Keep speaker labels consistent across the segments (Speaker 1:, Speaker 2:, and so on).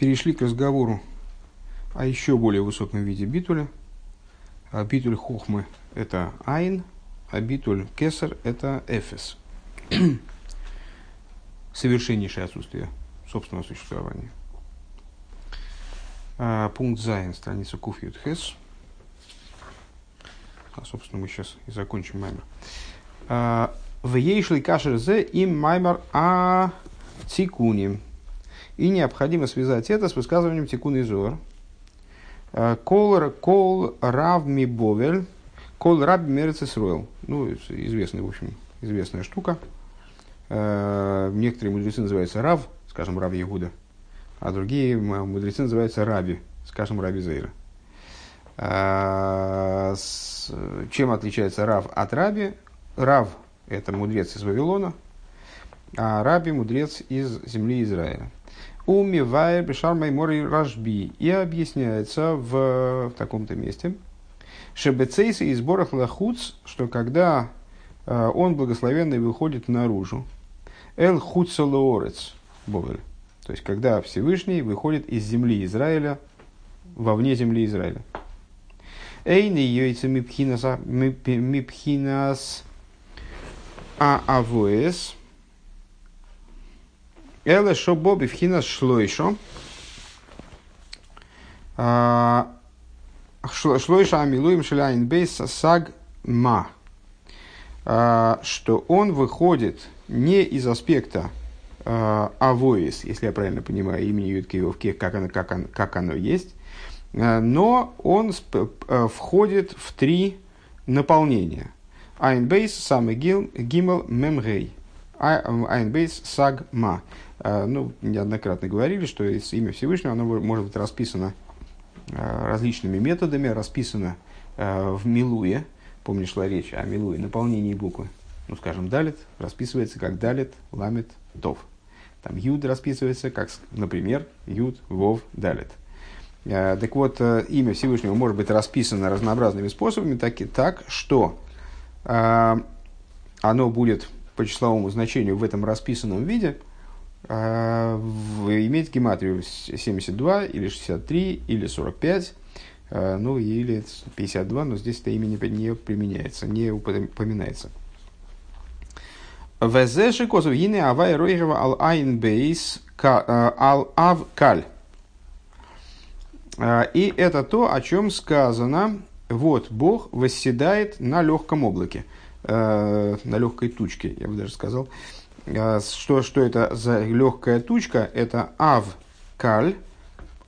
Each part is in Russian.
Speaker 1: перешли к разговору о еще более высоком виде битуля. А битуль хохмы – это айн, а битуль кесар – это эфес. Совершеннейшее отсутствие собственного существования. А, пункт Зайн, страница Куфьют Хес. А, собственно, мы сейчас и закончим маймер. А, в ейшли кашер зе им маймер а цикуним. И необходимо связать это с высказыванием тикун и зор. А, кол, кол рав ми бовель, кол раб мерцесруэл. Ну, известная, в общем, известная штука. А, некоторые мудрецы называются рав, скажем, рав Ягуда, а другие мудрецы называются раби, скажем, раби Зейра. А, чем отличается Рав от Раби? Рав – это мудрец из Вавилона, а Раби – мудрец из земли Израиля. Умивая Бешар Маймори Рашби. И объясняется в, в таком-то месте. Шебецейсы из Борах Лахуц, что когда э, он благословенный выходит наружу, Эл Бовель. То есть, когда Всевышний выходит из земли Израиля вовне земли Израиля. Эйни йойца мипхинас а авоэс. Эле шобо бифхинас шлойшо. А, шлойша амилуем шеляйн бейс саг ма. А, что он выходит не из аспекта а, авоис, если я правильно понимаю, имени Юткиевки, как оно, как, оно, как оно есть, но он входит в три наполнения. Айнбейс, самый гимел, мемгей. Айнбейс, саг, ма. Э, ну, неоднократно говорили, что имя Всевышнего оно может быть расписано различными методами, расписано в Милуе. Помнишь, шла речь о Милуе, наполнении буквы. Ну, скажем, далит расписывается как далит, ламет, тов. Там юд расписывается как, например, юд, вов, далит. Так вот, э, имя Всевышнего может быть расписано разнообразными способами, так, так что оно будет по числовому значению в этом расписанном виде э, иметь гематрию 72 или 63 или 45, э, ну или 52, но здесь это имя не, применяется, не упоминается. וזהו שכתוב הנה הוי' רוכב על ע"ב э, על עב קל. А, и это то, о чем сказано, вот Бог восседает на легком облаке, э, на легкой тучке, я бы даже сказал. А, что, что это за легкая тучка? Это עב קל.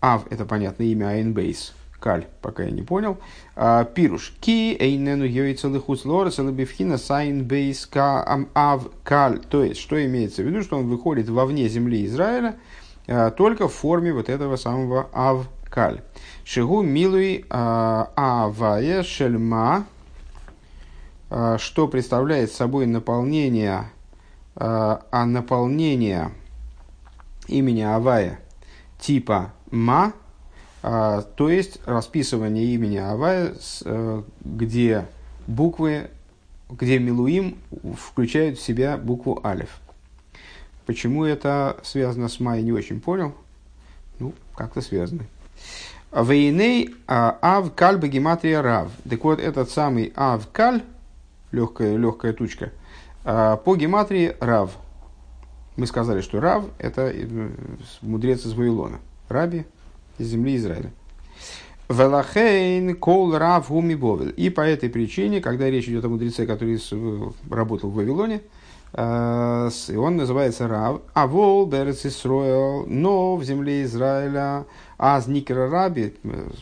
Speaker 1: עב – это, понятно, имя ע"ב. קל, пока я не понял. А, פירוש. כי איננו יוצא לחוץ לארץ אלא בבחינת ע"ב כעב קל. То есть, что имеется в виду, что он выходит вовне земли Израиля только в форме вот этого самого ав каль. Шигу милуй а, авая шельма, а, что представляет собой наполнение, а, а наполнение имени Авая типа ма, то есть расписывание имени Авая, э, где буквы, где Милуим включают в себя букву Алиф. Почему это связано с Май, не очень понял. Ну, как-то связано. Вейней а, ав каль гематрия рав. Так вот, этот самый ав каль, легкая, легкая тучка, а, по гематрии рав. Мы сказали, что рав – это э, мудрец из Вавилона. Раби из земли Израиля. Велахейн кол рав гуми бовел. И по этой причине, когда речь идет о мудреце, который работал в Вавилоне, э, он называется Рав, а вол берец Исроэл, но в земле Израиля а Зникера Раби,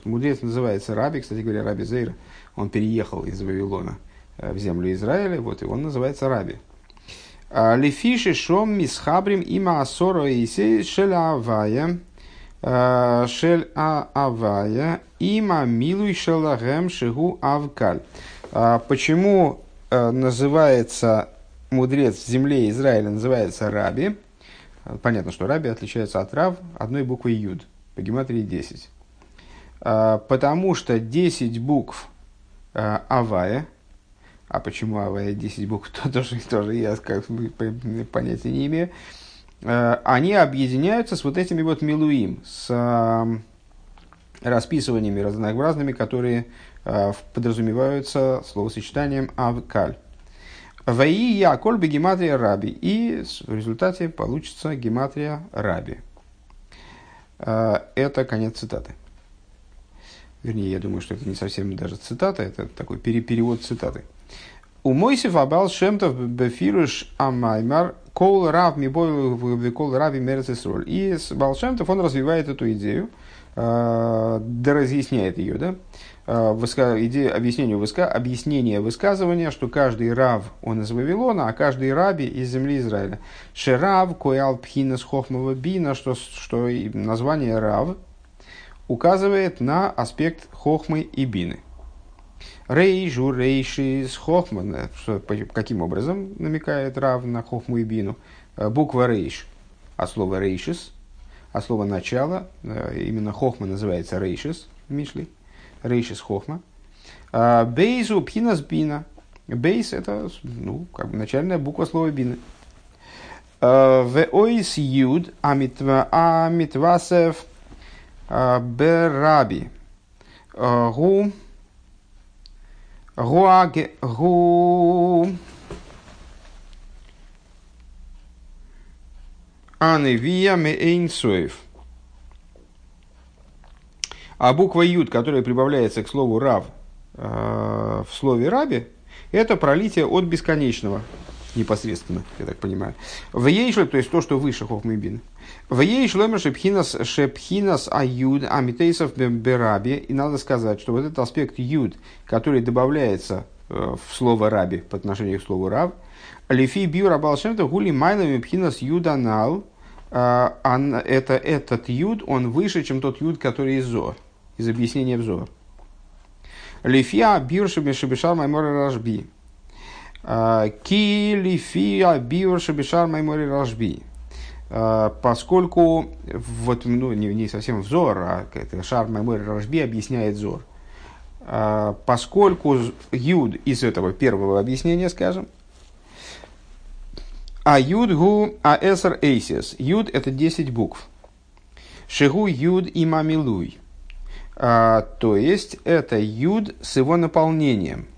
Speaker 1: мудрец называется Раби, кстати говоря, Раби Зейр, он переехал из Вавилона э, в землю Израиля, вот, и он называется Раби. А, Лефиши шом мисхабрим има асоро исе шель авая, э, шель а авая, има милуй шелагем шигу авкаль. А, почему э, называется мудрец в земле Израиля, называется Раби? Понятно, что Раби отличается от Рав одной буквой Юд по гематрии 10. А, потому что 10 букв Авая, а почему Авая 10 букв, то тоже, тоже я как понятия не имею. они объединяются с вот этими вот милуим, с расписываниями разнообразными, которые подразумеваются словосочетанием авкаль. Ваи я кольби гематрия раби. И в результате получится гематрия раби. Это конец цитаты. Вернее, я думаю, что это не совсем даже цитата, это такой перевод цитаты. У Мойсев Абал Шемтов Бефируш Амаймар Кол Рав Мибой Кол Рави Мерцесроль. И Балшемтов он развивает эту идею, э, да разъясняет ее, да, э, идея объяснения, выска, объяснение высказывания, что каждый рав, он из Вавилона, а каждый раби из земли Израиля. Шерав, Коял Пхинас Хохмова Бина, что, что название рав указывает на аспект Хохмы и Бины. Рейжу, рейшис, хохман. Что, каким образом намекает Рав на хохму и бину? Э, буква рейш, а слово рейшис, а слово начало, э, именно хохма называется рейшис в Мишле. Рейшис хохма. А бейзу пхинас бина. Бейс это ну, как бы начальная буква слова бины. Э, в ойс юд амитвасев бераби. Гу Гуаге, гу... Аневия мейнсоев. А буква Юд, которая прибавляется к слову Рав э, в слове Раби, это пролитие от бесконечного непосредственно, я так понимаю. В Ейшле, то есть то, что выше Хохмыбин. В Ейшле шепхинас шепхинас аюд амитейсов бераби. И надо сказать, что вот этот аспект юд, который добавляется э, в слово раби по отношению к слову рав, лифи бью рабалшемта гули майлами пхинас юданал, э, это этот юд, он выше, чем тот юд, который из зор, из объяснения взор. Лифия бирши шебешар маймора рашби. А, ки лифия биор шабишар маймори рашби. А, поскольку, вот, ну, не, не совсем взор, а это шар маймори рашби объясняет зор. А, поскольку юд из этого первого объяснения, скажем, а юд гу а эсер эйсис. Юд это 10 букв. Шигу юд и мамилуй. То есть это юд с его наполнением –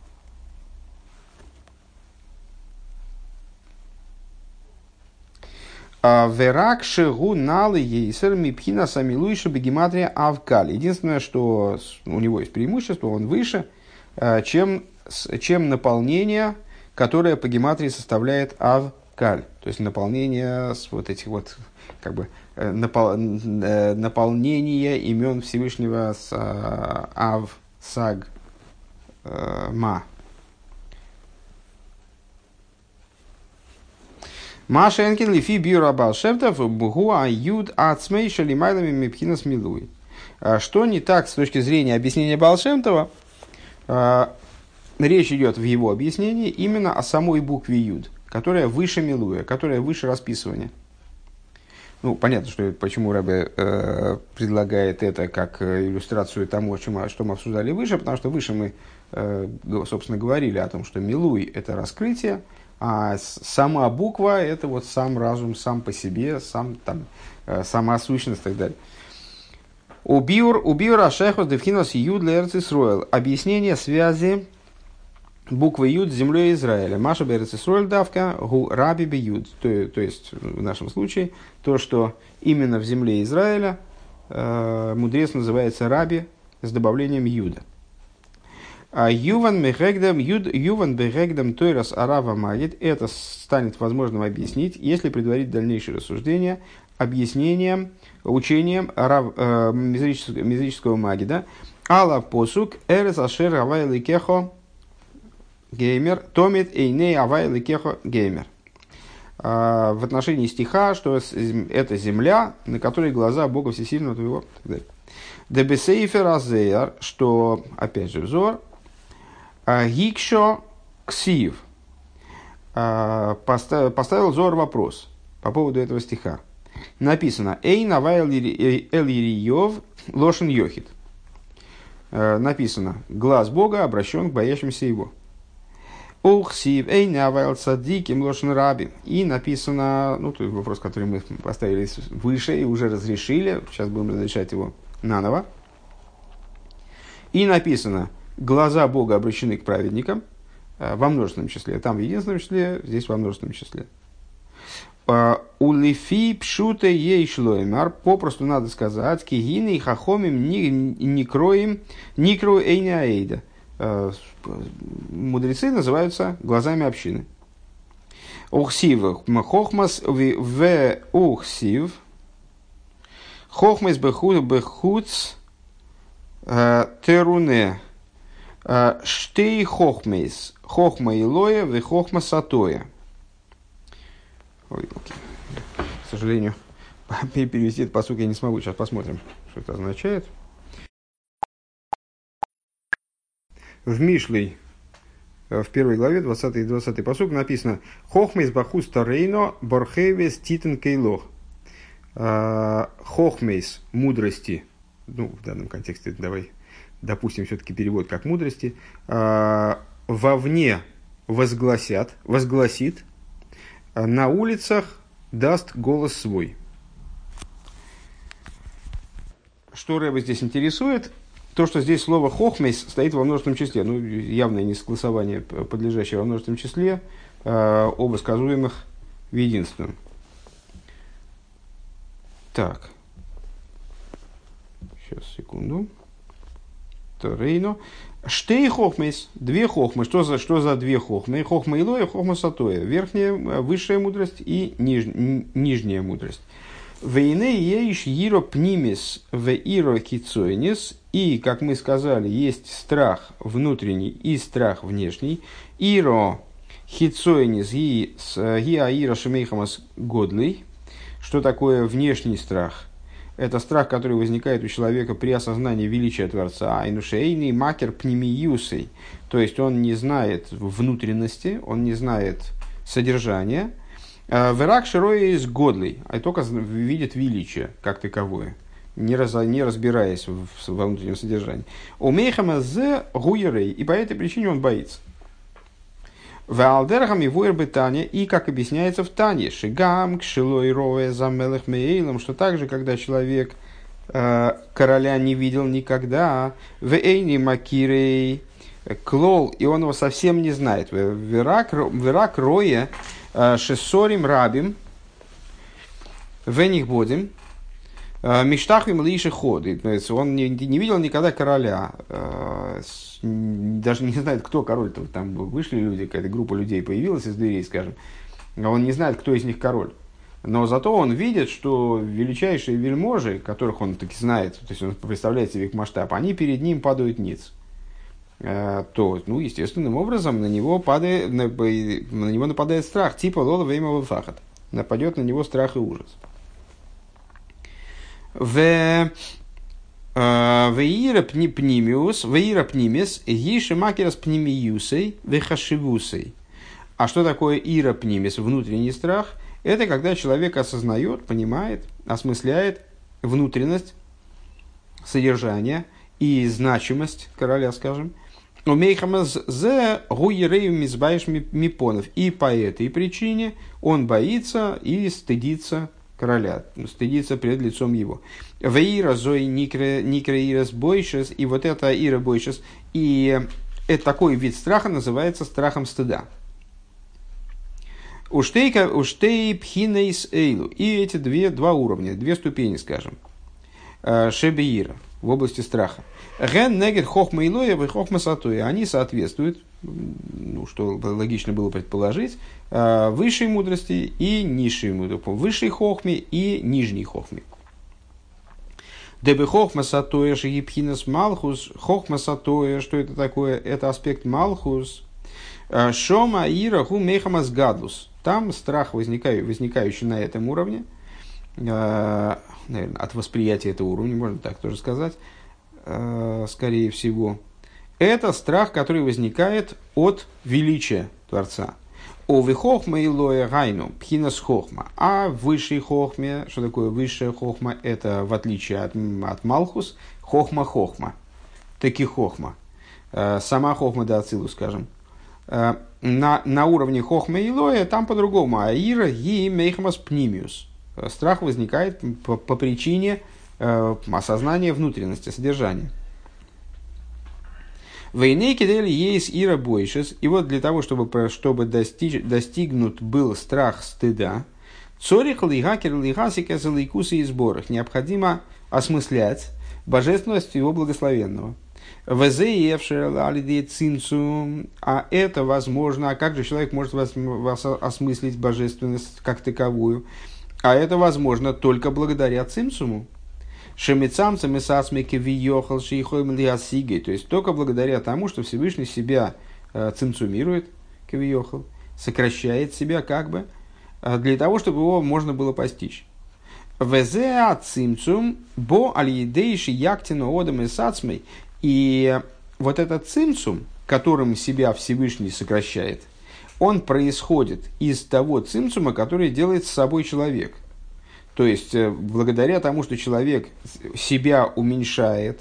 Speaker 1: Верак шигу налы ейсер мипхина самилуиша бегематрия авкаль. Единственное, что у него есть преимущество, он выше, а, чем, чем наполнение, которое по гематрии составляет авкаль. То есть наполнение с вот этих вот как бы э, напол, э, наполнение имен Всевышнего с а, ав, саг, э, ма. Маша Энкин лифи бюро Балшемтов бугуа юд ацмей шалимайлами мипхинас милуй. А что не так с точки зрения объяснения Балшемтова? А, речь идет в его объяснении именно о самой букве юд, которая выше милуя, которая выше расписывания. Ну, понятно, что почему Рэбе э, предлагает это как э, иллюстрацию тому, чем, что мы обсуждали выше, потому что выше мы, э, собственно, говорили о том, что милуй – это раскрытие, а сама буква – это вот сам разум сам по себе, сам, там, э, сама сущность и так далее. Убиур, убиур ашехос девхинос юд лерцисроил. Объяснение связи буквы юд с землей Израиля. Маша берцисроил давка гу раби би юд. То, то есть, в нашем случае, то, что именно в земле Израиля э, мудрец называется раби с добавлением юда. А Юван Мехегдам, Юван Бехегдам Тойрас Арава Магид, это станет возможным объяснить, если предварить дальнейшее рассуждение объяснением, учением арав, э, мизрического, мизрического Магида. Алла посук эрес ашер авай ликехо геймер, томит эйней авай ликехо геймер. А, в отношении стиха, что это земля, на которой глаза Бога Всесильного твоего. Дебесейфер азеяр, что, опять же, взор, Гикшо Ксив а, поставил Зор вопрос по поводу этого стиха. Написано «Эй навай эль лошен йохит». А, написано «Глаз Бога обращен к боящимся его». Ухсив эйнявайл садиким лошен раби. И написано, ну, то есть вопрос, который мы поставили выше и уже разрешили, сейчас будем разрешать его наново. И написано, глаза Бога обращены к праведникам, э, во множественном числе. Там в единственном числе, здесь во множественном числе. Э, У лифи пшуте ей шлоймар, попросту надо сказать, кигины и хахомим не кроем, не крою эйня аэйда. Э, мудрецы называются глазами общины. Ухсив, хохмас в ухсив, хохмас бехуц теруне, штей хохмейс, хохма илоя, в хохма сатоя. Ой. К сожалению, перевести этот посук я не смогу. Сейчас посмотрим, что это означает. В Мишлей, в первой главе, 20 и 20 посук написано «Хохмейс бахус тарейно борхевес титен кейлох». Хохмейс – мудрости. Ну, в данном контексте давай допустим все-таки перевод как мудрости. Вовне возгласят, возгласит – на улицах даст голос свой. Что Рэба здесь интересует? То, что здесь слово «хохмейс» стоит во множественном числе. Ну, явное несогласование, подлежащее во множественном числе, э, оба сказуемых в единственном. Так. Сейчас, секунду. Рейно. Штей хохмейс, две хохмы. Что за, что за две хохмы? Хохма илоя, хохма сатоя. Верхняя, э, высшая мудрость и ниж, нижняя мудрость. Вейне еиш иро пнимис в иро кицойнис. И, как мы сказали, есть страх внутренний и страх внешний. Иро хицойнис ги аиро шемейхамас годлый. Что такое внешний страх? Это страх, который возникает у человека при осознании величия Творца, айнушейный макер пнемиюсой, то есть он не знает внутренности, он не знает содержания, э, Верак широя из годлый, а только видит величие как таковое, не, раз, не разбираясь в, во внутреннем содержании. У Мейхама з гуерей, и по этой причине он боится. Валдерхам его Таня, и как объясняется в Тане, Шигам, Кшилой Роэ, Замелых Мейлом, что также, когда человек э, короля не видел никогда, в Эйни Макирей, Клол, и он его совсем не знает. Верак, верак Роя, э, Шесорим Рабим, в них будем, э, Миштахвим Лиши ходы. Он не, не видел никогда короля. Э, даже не знает, кто король-то. Там вышли люди, какая-то группа людей появилась из дверей, скажем. А он не знает, кто из них король. Но зато он видит, что величайшие вельможи, которых он таки знает, то есть он представляет себе их масштаб, они перед ним падают ниц. Э, то, ну, естественным образом на него, падает, на, на него нападает страх, типа лола время фахат. Нападет на него страх и ужас. В Э, веира пнимиус, веира пнимис, гиши макерас пнимиусей, вехашивусей. А что такое ира пнимис, внутренний страх? Это когда человек осознает, понимает, осмысляет внутренность, содержание и значимость короля, скажем. Умейхамаз зе гуерею мизбаиш мипонов. И по этой причине он боится и стыдится короля, стыдится перед лицом его. Веира зои никреирас бойшес, и вот это ира бойшес, и это такой вид страха называется страхом стыда. Уштейка, уштей пхинейс эйлу. И эти две, два уровня, две ступени, скажем. Э, Шебеира в области страха. Ген негет хохма илоя и хохма сатуя. Они соответствуют, ну, что логично было предположить, э, высшей мудрости и низшей мудрости. Высшей хохме и нижней хохме. Дебе хохма сатоя шигипхинас малхус. Хохма сатоя, что это такое? Это аспект малхус. Э, шома ира ху мехамас гадлус. Там страх, возникающий, возникающий на этом уровне, э, наверное, от восприятия этого уровня, можно так тоже сказать, скорее всего, это страх, который возникает от величия Творца. О вихохма и гайну, пхинас хохма. А в высшей хохме, что такое высшая хохма, это в отличие от, от малхус, хохма хохма. Таки хохма. Э, сама хохма да ацилу, скажем. на, на уровне хохма и лоя там по-другому. Аира ги мейхмас пнимиус. Страх возникает по, по причине э, осознания внутренности, содержания. Войнейки дели есть ира бойшес. И вот для того, чтобы, чтобы достичь, достигнут был страх стыда, цорих лигакер лигасика за лейкусы и сборах. Необходимо осмыслять божественность его благословенного. а это возможно. А как же человек может осмыслить божественность как таковую? А это возможно только благодаря цимсуму. Шемицамцам и сасмики виехал шейхойм лиасигой. То есть только благодаря тому, что Всевышний себя э, цимцумирует, кавиехал, сокращает себя как бы, э, для того, чтобы его можно было постичь. Везеа цимцум бо альедейши яктину одам и сацмей. И вот этот цимцум, которым себя Всевышний сокращает, он происходит из того цимцума, который делает с собой человек. То есть, э, благодаря тому, что человек себя уменьшает,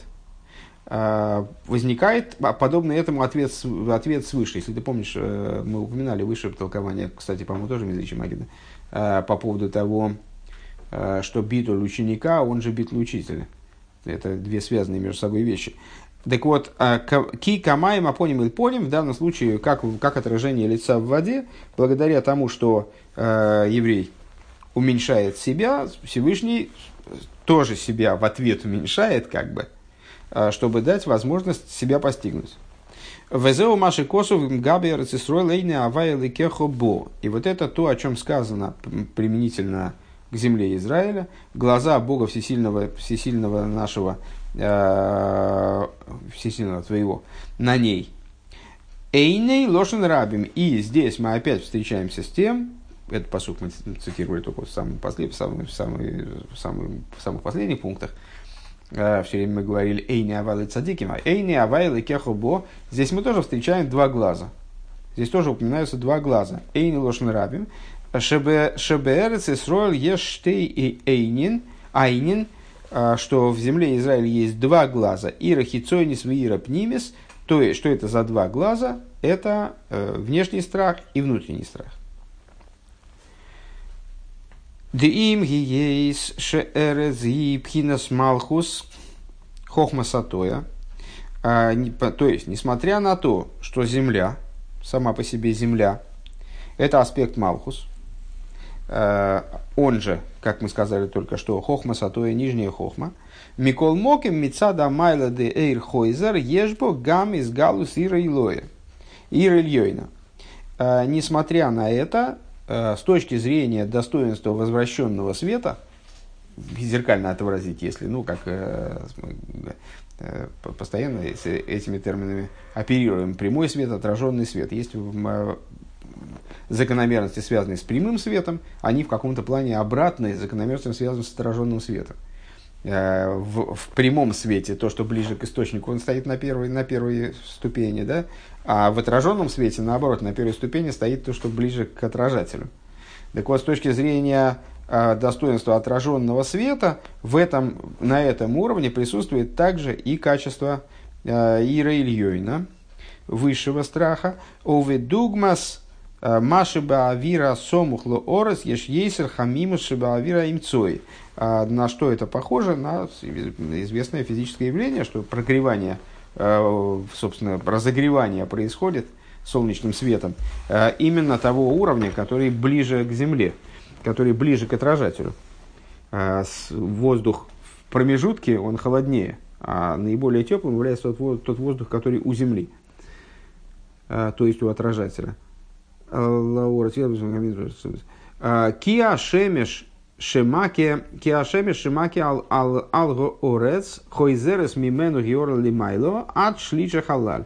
Speaker 1: э, возникает подобный этому ответ, ответ свыше. Если ты помнишь, э, мы упоминали выше толкование, кстати, по-моему, тоже Мизричи Магида, по поводу того, что битуль ученика, он же битуль учителя. Это две связанные между собой вещи. Так вот, ки камаем апоним или поним, в данном случае, как, как отражение лица в воде, благодаря тому, что еврей уменьшает себя, Всевышний тоже себя в ответ уменьшает, как бы, э, чтобы дать возможность себя постигнуть. Везеу маши косов габи лейне авайли кехобо. И вот это то, о чем сказано применительно к земле Израиля. Глаза Бога Всесильного, Всесильного нашего э, всесильного твоего, на ней. Эйней лошен рабим. И здесь мы опять встречаемся с тем, этот посук мы цитировали только в, самом послед, в, самом, в, самый, в, самый, в самых последних пунктах. Э, Все время мы говорили «Эйни авайлы цадиким», а «Эйни авайлы кехобо». Здесь мы тоже встречаем два глаза. Здесь тоже упоминаются два глаза. «Эйни лошен рабим». «Шебеэрец Исроэль ештей и эйнин». Айнин – а, что в земле Израиля есть два глаза, Ира Хицойнис Ира Пнимис, то есть, что это за два глаза? Это э, внешний страх и внутренний страх. Дим гиейс шеэрез пхинас малхус хохма сатоя. А, то есть, несмотря на то, что земля, сама по себе земля, это аспект малхус, Э, он же, как мы сказали только что, хохма сатоя, нижняя хохма. Микол моким мицада майла де эйр хойзер ежбо гам из галус ира илоя. Ира ильёйна. Э, несмотря на это, с точки зрения достоинства возвращенного света, зеркально это выразить, если, ну, как постоянно этими терминами оперируем, прямой свет, отраженный свет. Есть закономерности, связанные с прямым светом, они в каком-то плане обратные закономерностям, связанным с отраженным светом. Э, в, в прямом свете то, что ближе к источнику, он стоит на первой, на первой ступени, да? а в отраженном свете, наоборот, на первой ступени стоит то, что ближе к отражателю. Так вот, с точки зрения э, достоинства отраженного света, в этом, на этом уровне присутствует также и качество э, Ира Ильёйна, высшего страха, оведугмас Э, Маши Баавира Сомухло Орес Еш Ейсер Хамиму Шибаавира Имцой. А на что это похоже? На известное физическое явление, что прогревание, э, собственно, разогревание происходит солнечным светом э, именно того уровня, который ближе к Земле, который ближе к отражателю. Воздух в промежутке, он холоднее, а наиболее теплым является тот, тот воздух, который у Земли, то есть у отражателя. Киа шемеш шемаке, киа шемеш шемаке ал ал алго орец, хойзерес мимену георл лимайло, от шлича халаль.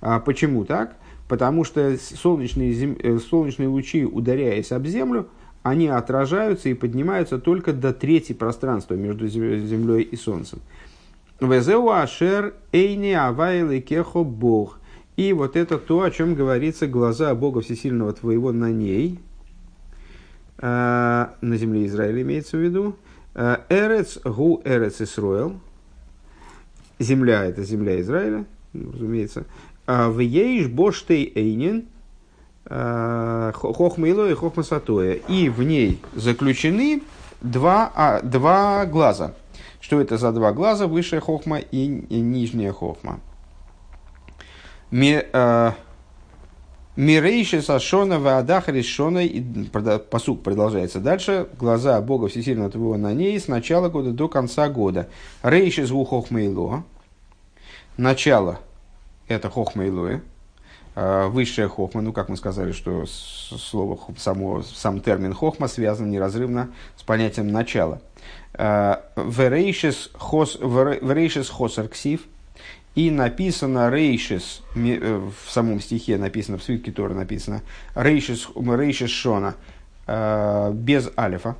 Speaker 1: А почему так? Потому что солнечные, зем... Э, солнечные лучи, ударяясь об землю, они отражаются и поднимаются только до трети пространства между землей и солнцем. Везеу ашер эйни авайлы кехо бог – и вот это то, о чем говорится, глаза Бога Всесильного твоего на ней, на земле Израиля имеется в виду, э, Эрец гу Эрец Исроэл, земля это земля Израиля, разумеется, а в Ейш Боштей Эйнин, э, хохма илоя и хохма сатоя. И в ней заключены два, а, два глаза. Что это за два глаза? Высшая хохма и, и нижняя хохма. Ми, э, Мирейши Сашона Ваадах Решона, посук продолжается дальше, глаза Бога Всесильного Твоего на ней с начала года до конца года. Рейши звук Хохмейло, начало это Хохмейлоэ, а, высшая хохма, ну, как мы сказали, что слово, само, сам термин хохма связан неразрывно с понятием начала. Верейшис хосар ксив – и написано рейшис, э, в самом стихе написано, в свитке Тора написано, рейшис, рейшис шона, э, без алифа,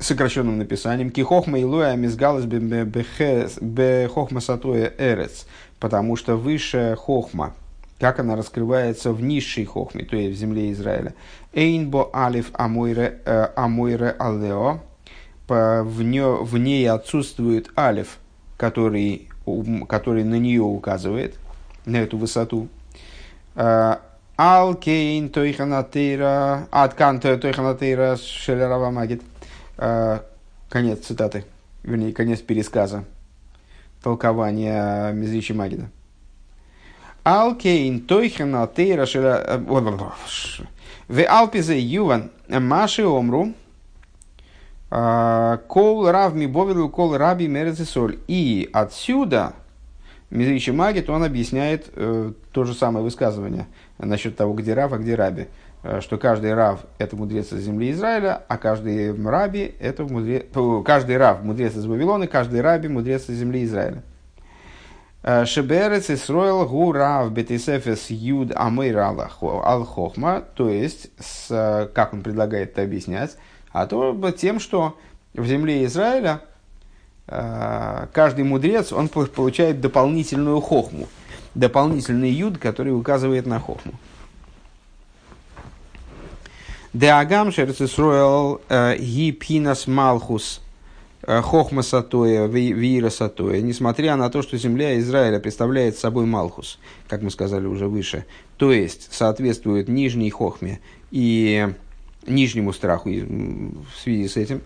Speaker 1: сокращенным написанием, кихохма илуя мизгалас бехохма сатуя эрец, потому что высшая хохма, как она раскрывается в низшей хохме, то есть в земле Израиля. Эйнбо алиф амойре, э, амойре алео, в, ней отсутствует алиф, который который на нее указывает, на эту высоту. А, Алкейн тойханатейра, аткан тойханатейра шелерава магит. А, конец цитаты, вернее, конец пересказа толкования Мизричи Магида. Алкейн тойханатейра шелерава в Алпизе Юван Маши Омру кол рав ми бовилу кол раби мерецесоль. И отсюда Мизричи Магит, он объясняет э, то же самое высказывание насчет того, где рав, а где раби. Э, что каждый рав – это мудрец из земли Израиля, а каждый раби – это мудрец, каждый рав – мудрец из Вавилона, каждый раби – мудрец из земли Израиля. Э, Шеберец гу рав бетисефес юд амейр ал хохма, то есть, с, как он предлагает это объяснять, а то тем, что в земле Израиля э, каждый мудрец, он получает дополнительную хохму, дополнительный юд, который указывает на хохму. Деагам шерцисруэл э, гипинас малхус э, хохма сатоя, вира сатоя, несмотря на то, что земля Израиля представляет собой малхус, как мы сказали уже выше, то есть соответствует нижней хохме и нижнему страху в связи с этим.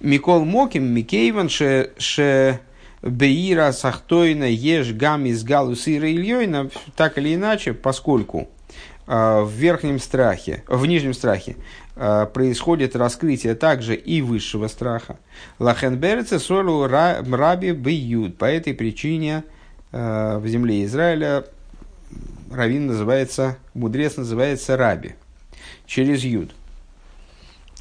Speaker 1: Микол Моким, Микейван, ше, ше Беира Сахтойна Еш Гам из Галусира Ильёйна, так или иначе, поскольку э, в верхнем страхе, в нижнем страхе э, происходит раскрытие также и высшего страха. Лахенберце солу раби бьют. По этой причине э, в земле Израиля равин называется, мудрец называется раби, через юд.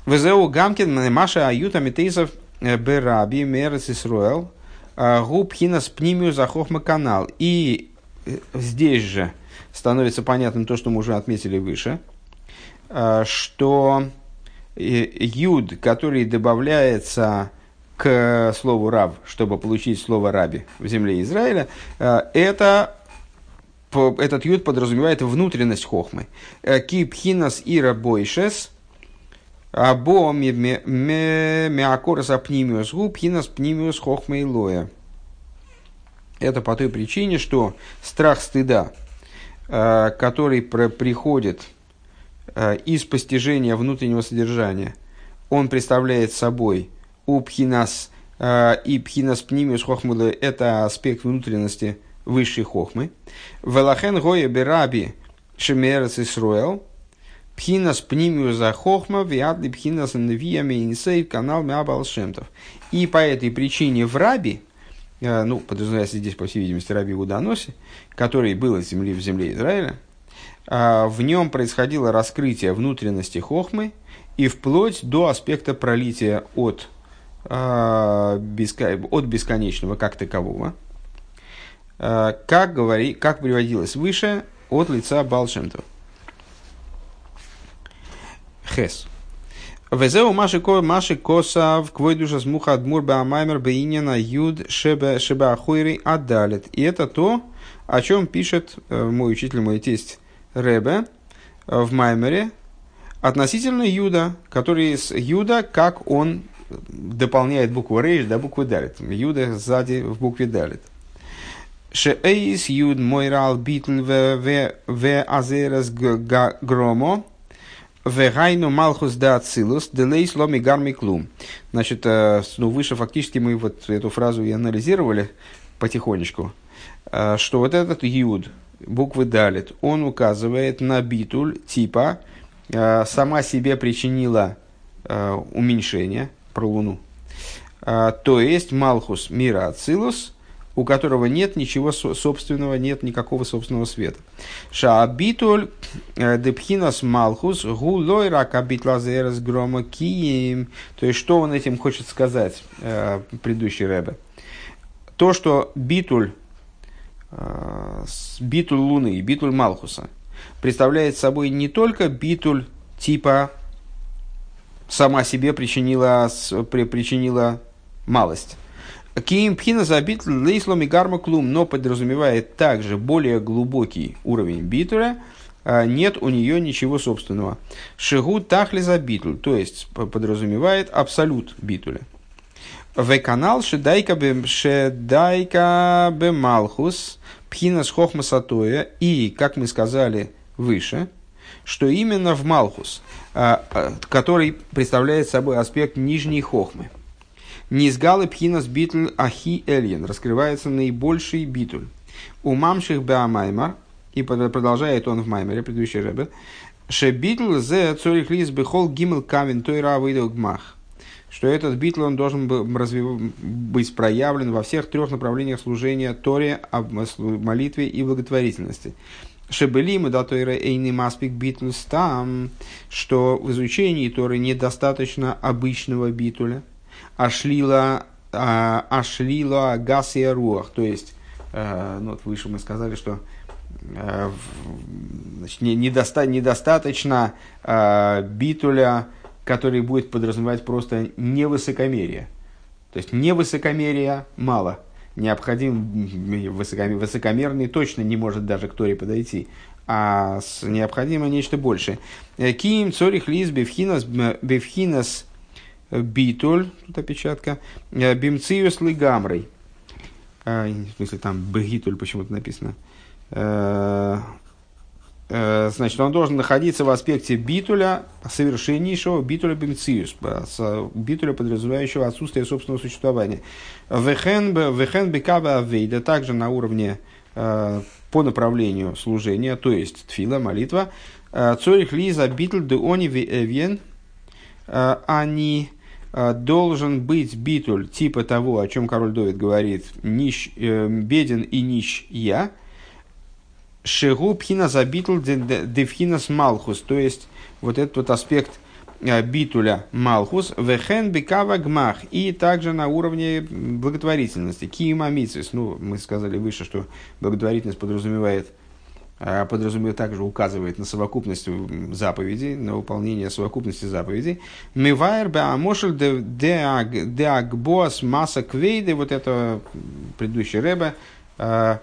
Speaker 1: Везеу Гамкин Маша Аюта Митейсов э, Бераби Мерес Исруэл э, Губ Хинас Пнимию Захохма канал. И э, здесь же становится понятным то, что мы уже отметили выше, что юд, который добавляется к слову раб, чтобы получить слово раби в земле Израиля, это этот юд подразумевает внутренность хохмы. Кипхинас ира бойшес – Або меакорас апнимиус губ, хинас пнимиус хохмейлоя. Это по той причине, что страх стыда, э, который приходит э, из постижения внутреннего содержания, он представляет собой у пхинас э, и пхинас пнимиус хохмейлоя – это аспект внутренности высшей хохмы. Велахен гоя бераби шемерец Исруэл – Пхинас пнимию за хохма, виадли пхинас навиями инсейв канал Мябал Шемтов. И по этой причине в Раби, э, ну, подразумевается здесь, по всей видимости, Раби Уданоси, который был из земли в земле Израиля, э, в нем происходило раскрытие внутренности хохмы и вплоть до аспекта пролития от, э, от бесконечного как такового, как, говори, как приводилось выше, от лица Балшемтова. Хес. Везеу маши ко маши косав квойдуша смуха адмур баамаймер бейнина юд шебе шебе ахуйри адалит. И это то, о чем пишет мой учитель, мой тесть Ребе в Маймере относительно Юда, который с Юда, как он дополняет букву Рейш до буквы Далит. Юда сзади в букве Далит. Шеэйс юд мойрал битл в азерас громо. Вегайну малхус да ацилус, делейс ломи гарми клум. Значит, ну, выше фактически мы вот эту фразу и анализировали потихонечку, что вот этот юд, буквы далит, он указывает на битуль типа сама себе причинила уменьшение, про Луну. То есть Малхус мира Ацилус – у которого нет ничего собственного, нет никакого собственного света. Шаабитуль э, депхинас малхус гулой ракабитлазерас грома кием. То есть, что он этим хочет сказать, э, предыдущий Рэбе? То, что битуль, э, битуль Луны и битуль Малхуса представляет собой не только битуль типа сама себе причинила, причинила малость, Киим пхина забит лейслом и гарма клум, но подразумевает также более глубокий уровень битуля, а, нет у нее ничего собственного. Шигу тахли за битуль, то есть подразумевает абсолют битуля. В канал шедайка бе шедайка бе малхус пхина с хохмасатоя и, как мы сказали выше, что именно в малхус, а, а, который представляет собой аспект нижней хохмы. Низгалы пхинас битуль ахи эльен. Раскрывается наибольший битуль. У мамших беамаймар, и продолжает он в маймере, предыдущий ребе, ше битуль зе цорих лис бехол гимел камен той равыдал гмах. Что этот битл он должен быть проявлен во всех трех направлениях служения Торе, молитве и благотворительности. Шебелим и датойра эйни маспик битлус там, что в изучении Торы недостаточно обычного битуля – ашлила, а, ашлила гасия руах, то есть, э, ну, вот выше мы сказали, что э, значит, не, недоста, недостаточно э, битуля, который будет подразумевать просто невысокомерие. То есть невысокомерие мало. Необходим высокомерный точно не может даже к Торе подойти. А необходимо нечто большее. Ким цорих лиз бифхинас, бифхинас битуль, тут опечатка, э, бимциус лигамрой. А, в смысле, там бегитуль почему-то написано. Э, э, значит, он должен находиться в аспекте битуля, совершеннейшего битуля бимциус, битуля, подразумевающего отсутствие собственного существования. Вехен бекаба авейда, также на уровне по направлению служения, то есть тфила, молитва. Цорих лиза битл де они должен быть битуль типа того, о чем король Довид говорит, нищ, э, беден и нищ я, шегу пхина за битуль девхинас малхус, то есть вот этот вот аспект э, битуля малхус, вехен бекава гмах, и также на уровне благотворительности, киимамицис, ну, мы сказали выше, что благотворительность подразумевает а, подразумевает, также указывает на совокупность заповедей, на выполнение совокупности заповедей. Мивайр беамошель деагбоас масса квейды, вот это предыдущий Рэбе, а,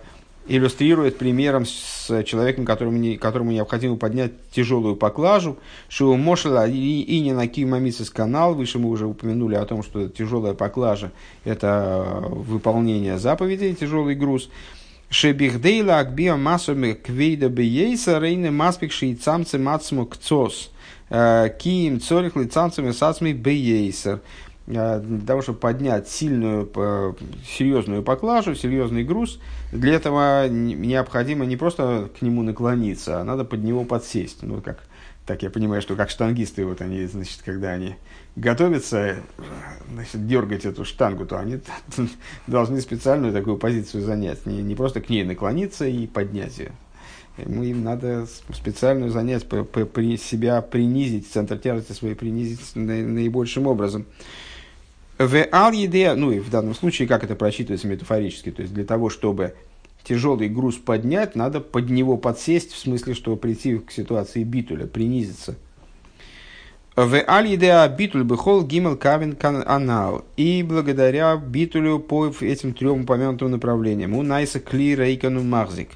Speaker 1: иллюстрирует примером с человеком, которому, не, которому необходимо поднять тяжелую поклажу, что Мошела и, и не на Кимамисис канал, выше мы уже упомянули о том, что тяжелая поклажа – это выполнение заповедей, тяжелый груз – Шебихдейла акбиа массами квейда бейса рейны маспик шейцамцы мацму кцос. Э, Киим цорих лицамцами сацми бейсер. Э, для того, чтобы поднять сильную, серьезную поклажу, серьезный груз, для этого необходимо не просто к нему наклониться, а надо под него подсесть. Ну, как, так я понимаю, что как штангисты, вот они, значит, когда они готовятся значит, дергать эту штангу, то они должны специальную такую позицию занять. Не, не просто к ней наклониться и поднять ее. Ему им надо специальную занять, по, по, при, себя принизить, центр тяжести свой принизить на, наибольшим образом. В ал ну и в данном случае, как это просчитывается метафорически, то есть для того, чтобы тяжелый груз поднять, надо под него подсесть, в смысле, что прийти к ситуации битуля, принизиться – в аль битуль бихол гимел кавин анал. И благодаря битулю по этим трем упомянутым направлениям. У найса кли рейкану махзик.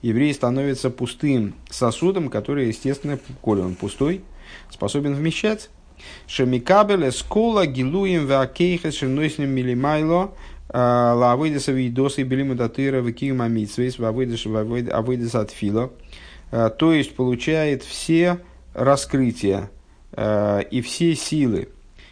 Speaker 1: Еврей становится пустым сосудом, который, естественно, коли он пустой, способен вмещать. Шемикабель эскола гилуем вакейхес шенойснем милимайло Лавыдеса видосы белиму датыра векима митсвейс авыдес от фила. То есть получает все раскрытия и все силы,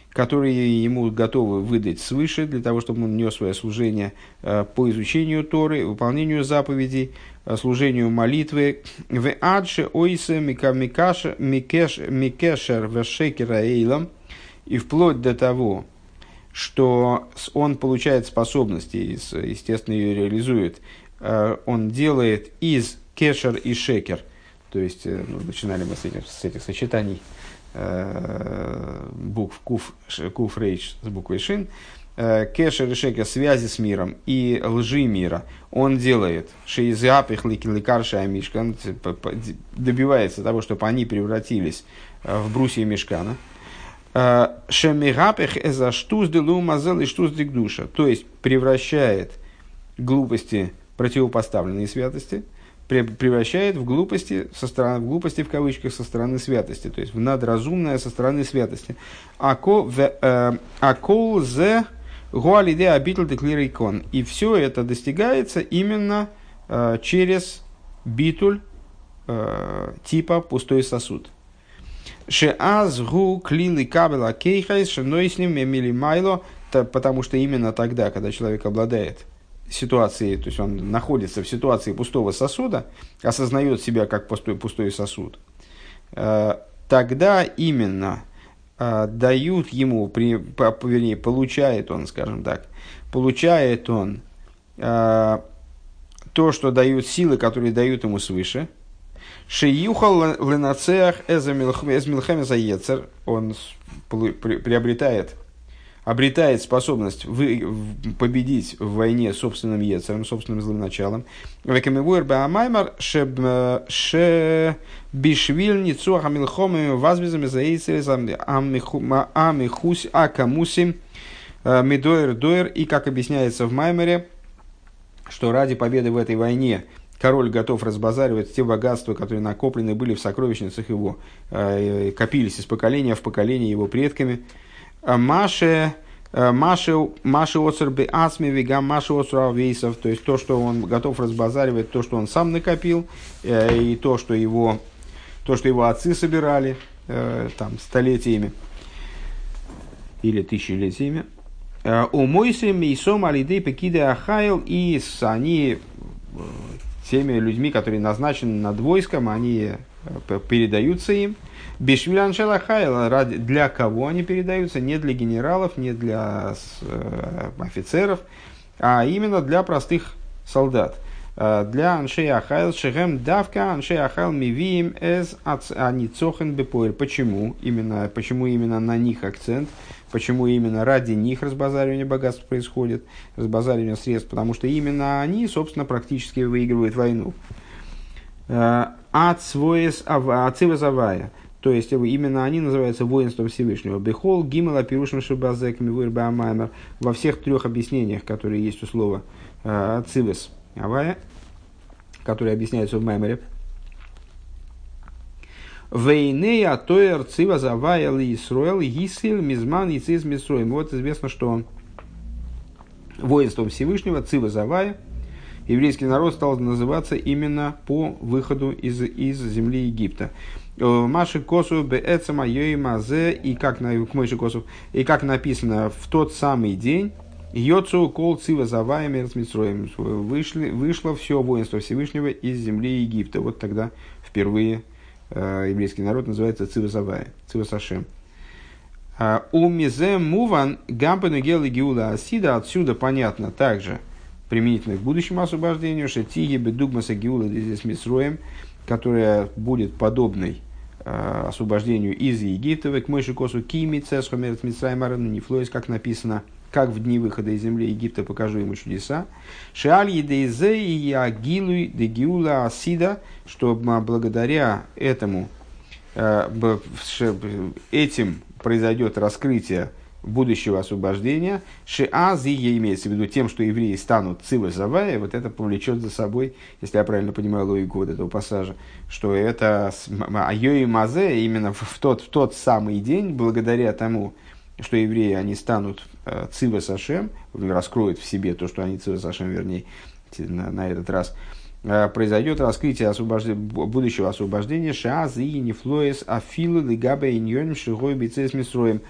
Speaker 1: которые ему готовы выдать свыше, для того, чтобы он нес свое служение по изучению Торы, выполнению заповедей, служению молитвы. В адше ойсе микешер вешекера эйлам. И вплоть до того, что он получает способности, естественно, ее реализует, э, он делает из кешер и шекер, то есть, э, ну, начинали мы с этих, с этих сочетаний. Э, букв куф, куф рейч с буквой шин, кешер и шекер связи с миром и лжи мира, он делает шейзапих лекарша мишкан, добивается того, чтобы они превратились в брусья мешкана, Шемигапех эза штуз делу мазел и штуз душа. То есть превращает глупости противопоставленные святости, превращает в глупости, со стороны, в глупости в кавычках со стороны святости, то есть в надразумное со стороны святости. Акол э, зе הוא על ידי הביטול דכלי ריקן. И все это достигается именно э, через ביטול э, типа пустой сосуд. שאז הוא כלי לקבל הכוחות שנותנים מלמעלה, потому что именно тогда, когда человек обладает ситуацией, то есть он находится в ситуации пустого сосуда, осознает себя как пустой, пустой сосуд, э, тогда именно э, дают ему, вернее, получает он, скажем так, получает он э, то, что дают силы, которые дают ему свыше – Шиюхал ленацех эз милхемеза ецер, он приобретает, обретает способность вы, победить в войне собственным ецером, собственным злым началом. Векамивуэр баамаймар ше бишвиль ницуаха милхомами возвезами за ецерезам амихус акамусим э, медоэр доэр. И как объясняется в Маймере, что ради победы в этой войне король готов разбазаривать те богатства, которые накоплены были в сокровищницах его, э, копились из поколения в поколение его предками. А Маше, э, Маше, Маше Оцербе Ацми Вигам Маше Оцуравейсов, то есть то, что он готов разбазаривать, то, что он сам накопил, э, и то, что его, то, что его отцы собирали там, столетиями или тысячелетиями. У Мойсы Мейсом Алидей Пекиде Ахайл, и они теми людьми, которые назначены над войском, они э, передаются им. Бишвилян Шелахайла, для кого они передаются? Не для генералов, не для э, офицеров, а именно для простых солдат. Э, для Аншей Ахайл Шехем Давка Аншей Ахайл Мивиим Эз Аницохен Бепоэль. Почему? Именно, почему именно на них акцент? Почему именно ради них разбазаривание богатств происходит, разбазаривание средств? Потому что именно они, собственно, практически выигрывают войну. Э, Ацвоес Ацивазавая. То есть именно они называются воинством Всевышнего. Бехол, Гимела, Пирушим Шабазек, Мивуир Баамаймер. Во всех трех объяснениях, которые есть у слова э, Ацивес Авая, которые объясняются в Маймере. Вейнея тоер цива завая ли Исруэл гисил мизман и циз мисроем. Вот известно, что воинством Всевышнего цива завая еврейский народ стал называться именно по выходу из, из земли Египта. Маши косу беэцама мазе и как на к косу и как написано в тот самый день Йоцу кол цива завая мерцмитсроем вышли вышло все воинство Всевышнего из земли Египта. Вот тогда впервые Э, еврейский народ называется Цивасавая, Цивасашем. А, у Мизе Муван Гампену Гелы Геула Асида отсюда понятно также применительно к будущему освобождению, что Тиги Бедугмаса Геула здесь Мисроем, которая будет подобной э, освобождению из Египта, к Мойши Косу Кими Цесхомерт Мицраймаран Нефлоис, как написано – как в дни выхода из земли Египта покажу ему чудеса. Шеаль едейзе и агилуй дегиула асида, что благодаря этому, э, этим произойдет раскрытие будущего освобождения. Шиази имеется в виду тем, что евреи станут цивы завая, вот это повлечет за собой, если я правильно понимаю логику вот этого пассажа, что это айо и мазе именно в тот, в тот самый день, благодаря тому, что евреи, они станут э, Цива Сашем, раскроют в себе то, что они Цива Сашем, вернее, на, на этот раз, э, произойдет раскрытие освобождения, будущего освобождения Шааз и Нефлоес Афилу Лигабе Иньоним Шигой Бицес Мисроем,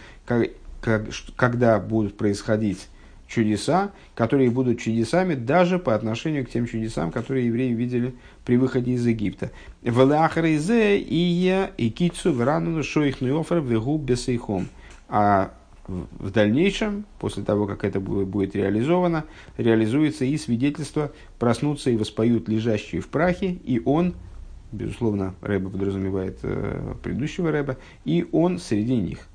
Speaker 1: когда будут происходить чудеса, которые будут чудесами даже по отношению к тем чудесам, которые евреи видели при выходе из Египта. Велахаризе и я и кицу врану шоихну офер вегу бесейхом. А в дальнейшем, после того, как это будет реализовано, реализуется и свидетельство «проснутся и воспоют лежащие в прахе», и он, безусловно, Рэба подразумевает э, предыдущего Рэба, и он среди них –